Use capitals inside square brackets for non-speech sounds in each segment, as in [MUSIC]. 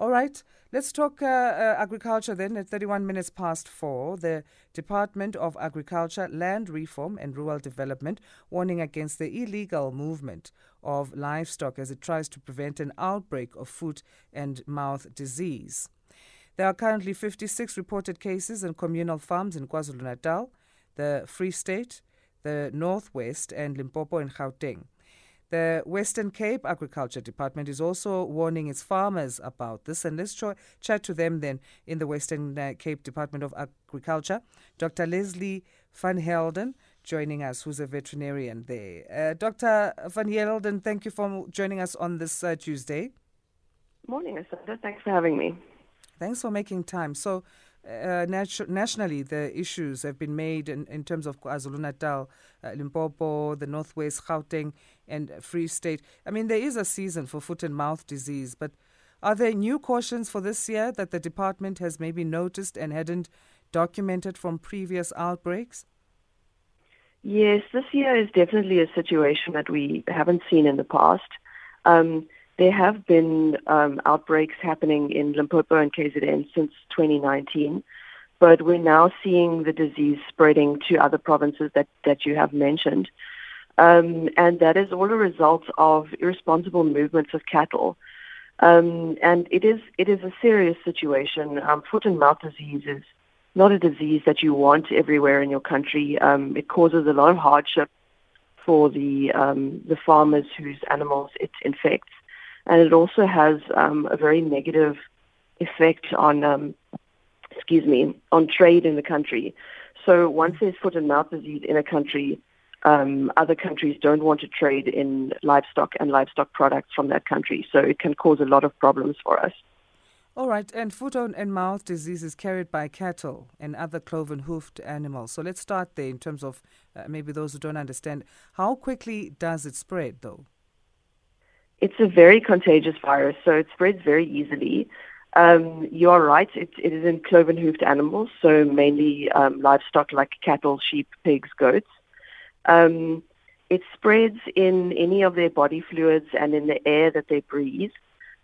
All right, let's talk uh, uh, agriculture then. At 31 minutes past four, the Department of Agriculture, Land Reform and Rural Development warning against the illegal movement of livestock as it tries to prevent an outbreak of foot and mouth disease. There are currently 56 reported cases in communal farms in KwaZulu Natal, the Free State, the Northwest, and Limpopo and Gauteng. The Western Cape Agriculture Department is also warning its farmers about this. And let's chat to them then in the Western uh, Cape Department of Agriculture. Dr. Lesley Van Helden joining us, who's a veterinarian there. Uh, Dr. Van Helden, thank you for joining us on this uh, Tuesday. Morning, Asanda. Thanks for having me. Thanks for making time. So, uh, nationally, the issues have been made in, in terms of KwaZulu Natal, uh, Limpopo, the Northwest, Gauteng, and Free State. I mean, there is a season for foot and mouth disease, but are there new cautions for this year that the department has maybe noticed and hadn't documented from previous outbreaks? Yes, this year is definitely a situation that we haven't seen in the past. Um, there have been um, outbreaks happening in Limpopo and KZN since 2019, but we're now seeing the disease spreading to other provinces that, that you have mentioned. Um, and that is all a result of irresponsible movements of cattle. Um, and it is it is a serious situation. Um, foot and mouth disease is not a disease that you want everywhere in your country. Um, it causes a lot of hardship for the um, the farmers whose animals it infects and it also has um, a very negative effect on, um, excuse me, on trade in the country. So once there's foot and mouth disease in a country, um, other countries don't want to trade in livestock and livestock products from that country. So it can cause a lot of problems for us. All right, and foot and mouth disease is carried by cattle and other cloven hoofed animals. So let's start there in terms of uh, maybe those who don't understand. How quickly does it spread, though? It's a very contagious virus, so it spreads very easily. Um, you are right, it, it is in cloven hoofed animals, so mainly um, livestock like cattle, sheep, pigs, goats. Um, it spreads in any of their body fluids and in the air that they breathe,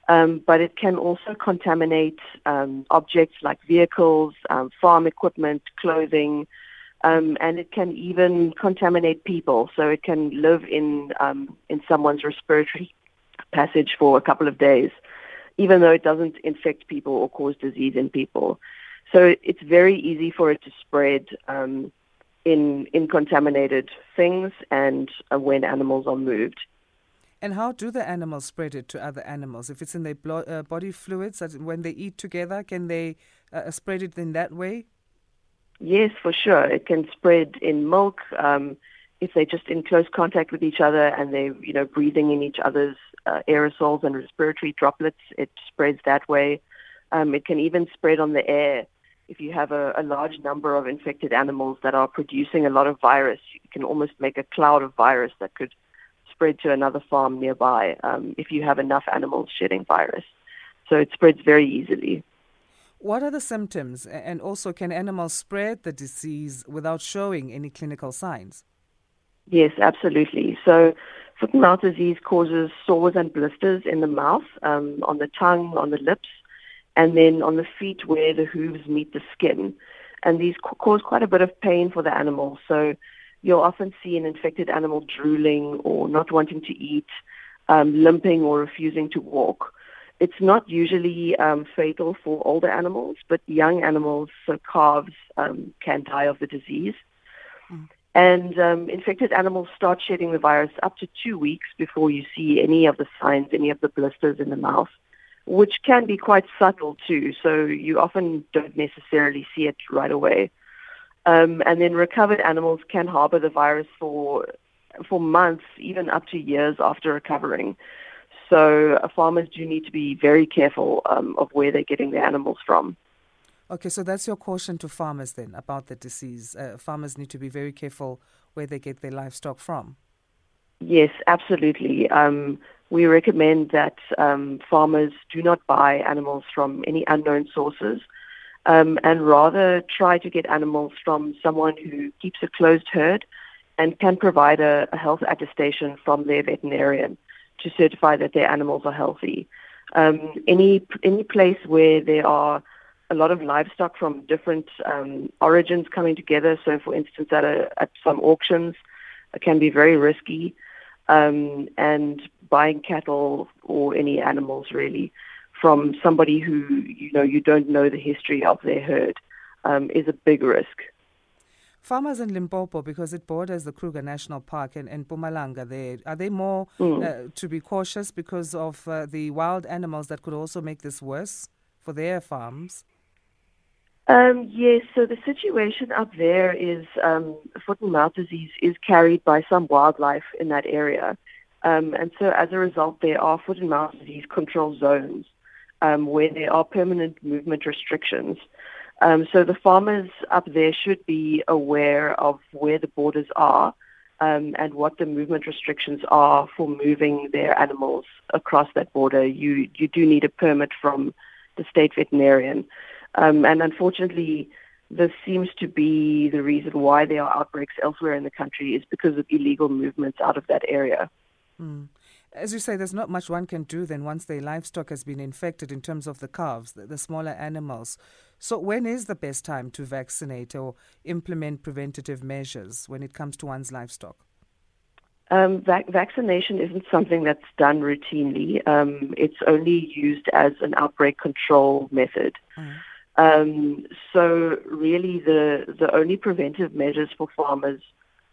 um, but it can also contaminate um, objects like vehicles, um, farm equipment, clothing, and it can even contaminate people. So it can live in in someone's respiratory passage for a couple of days, even though it doesn't infect people or cause disease in people. So it's very easy for it to spread um, in in contaminated things and uh, when animals are moved. And how do the animals spread it to other animals? If it's in their blo- uh, body fluids, when they eat together, can they uh, spread it in that way? Yes, for sure. It can spread in milk. Um, if they're just in close contact with each other and they're, you know, breathing in each other's uh, aerosols and respiratory droplets, it spreads that way. Um, it can even spread on the air. If you have a, a large number of infected animals that are producing a lot of virus, you can almost make a cloud of virus that could spread to another farm nearby um, if you have enough animals shedding virus. So it spreads very easily. What are the symptoms? And also, can animals spread the disease without showing any clinical signs? Yes, absolutely. So, foot and mouth disease causes sores and blisters in the mouth, um, on the tongue, on the lips, and then on the feet where the hooves meet the skin. And these cause quite a bit of pain for the animal. So, you'll often see an infected animal drooling or not wanting to eat, um, limping or refusing to walk. It's not usually um, fatal for older animals, but young animals, so calves, um, can die of the disease. Mm. And um, infected animals start shedding the virus up to two weeks before you see any of the signs, any of the blisters in the mouth, which can be quite subtle too. So you often don't necessarily see it right away. Um, and then recovered animals can harbor the virus for for months, even up to years after recovering. So uh, farmers do need to be very careful um, of where they're getting their animals from. Okay, so that's your caution to farmers then about the disease. Uh, farmers need to be very careful where they get their livestock from. Yes, absolutely. Um, we recommend that um, farmers do not buy animals from any unknown sources um, and rather try to get animals from someone who keeps a closed herd and can provide a, a health attestation from their veterinarian to certify that their animals are healthy. Um, any any place where there are a lot of livestock from different um, origins coming together. So, for instance, at a, at some auctions, it can be very risky. Um, and buying cattle or any animals really from somebody who you know you don't know the history of their herd um, is a big risk. Farmers in Limpopo, because it borders the Kruger National Park and, and Mpumalanga, there are they more mm. uh, to be cautious because of uh, the wild animals that could also make this worse for their farms? Um, yes, so the situation up there is um, foot and mouth disease is carried by some wildlife in that area. Um, and so as a result, there are foot and mouth disease control zones um, where there are permanent movement restrictions. Um, so the farmers up there should be aware of where the borders are um, and what the movement restrictions are for moving their animals across that border. You you do need a permit from the state veterinarian, um, and unfortunately, this seems to be the reason why there are outbreaks elsewhere in the country is because of illegal movements out of that area. Mm as you say, there's not much one can do then once their livestock has been infected in terms of the calves, the, the, smaller animals. So, when is the best time to vaccinate or implement preventative measures when it comes to one's livestock? Um, vac- vaccination isn't something that's done routinely. Um, it's only used as an outbreak control method. Mm. Um, so, really, the the only preventive measures for farmers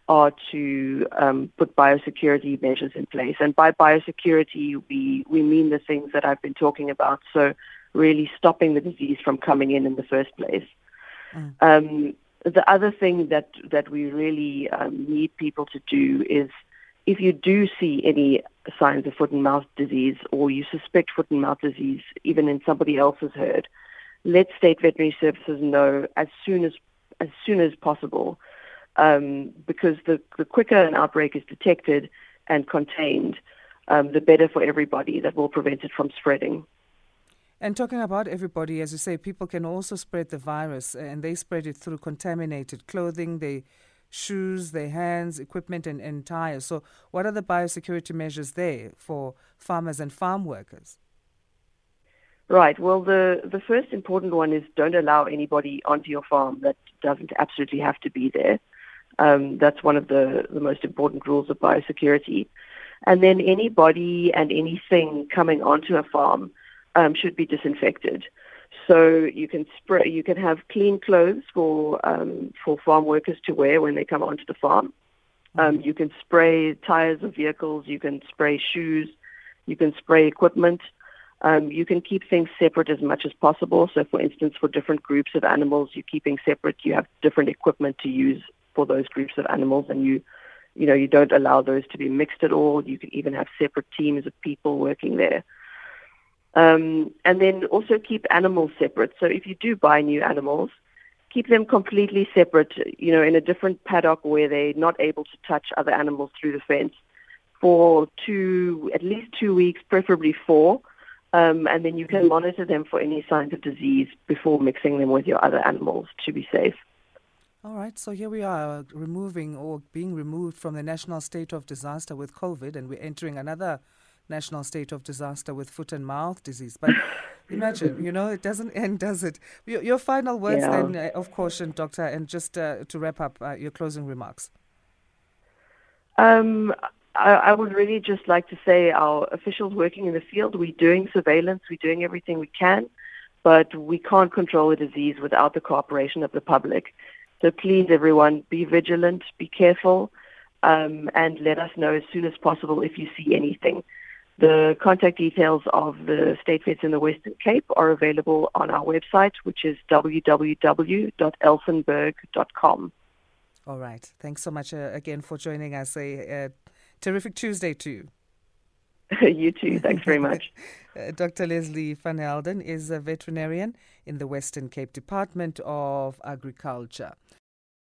are to um, put biosecurity measures in place. And by biosecurity, we, we mean the things that I've been talking about. So, really stopping the disease from coming in in the first place. Mm. Um, the other thing that, that we really um, need people to do is if you do see any signs of foot and mouth disease or you suspect foot and mouth disease even in somebody else's herd, let state veterinary services know as soon as as soon as possible um, because the, the quicker an outbreak is detected and contained, um, the better for everybody that will prevent it from spreading. And talking about everybody, as you say, people can also spread the virus, and they spread it through contaminated clothing, their shoes, their hands, equipment, and, and tires. So, what are the biosecurity measures there for farmers and farm workers? Right. Well, the, the first important one is don't allow anybody onto your farm that doesn't absolutely have to be there. Um, that's one of the, the most important rules of biosecurity. And then anybody and anything coming onto a farm um, should be disinfected. So you can spray, you can have clean clothes for um, for farm workers to wear when they come onto the farm. Um, you can spray tires of vehicles. You can spray shoes. You can spray equipment. Um, you can keep things separate as much as possible. So, for instance, for different groups of animals, you're keeping separate. You have different equipment to use for those groups of animals, and you, you know, you don't allow those to be mixed at all. You can even have separate teams of people working there. Um, and then also keep animals separate. So if you do buy new animals, keep them completely separate, you know, in a different paddock where they're not able to touch other animals through the fence for two, at least two weeks, preferably four. Um, and then you can monitor them for any signs of disease before mixing them with your other animals to be safe. All right, so here we are removing or being removed from the national state of disaster with COVID, and we're entering another national state of disaster with foot and mouth disease. But [LAUGHS] imagine, you know, it doesn't [LAUGHS] end, does it? Your, your final words, yeah. then, uh, of caution, Doctor, and just uh, to wrap up uh, your closing remarks. Um, I, I, would really just like to say our officials working in the field, we're doing surveillance, we're doing everything we can, but we can't control the disease without the cooperation of the public. So please, everyone, be vigilant, be careful, um, and let us know as soon as possible if you see anything. The contact details of the state vets in the Western Cape are available on our website, which is www.elsenburg.com. All right. Thanks so much uh, again for joining us. A, a terrific Tuesday to you. [LAUGHS] you too. Thanks very much. [LAUGHS] uh, Dr. Lesley Van Helden is a veterinarian in the Western Cape Department of Agriculture.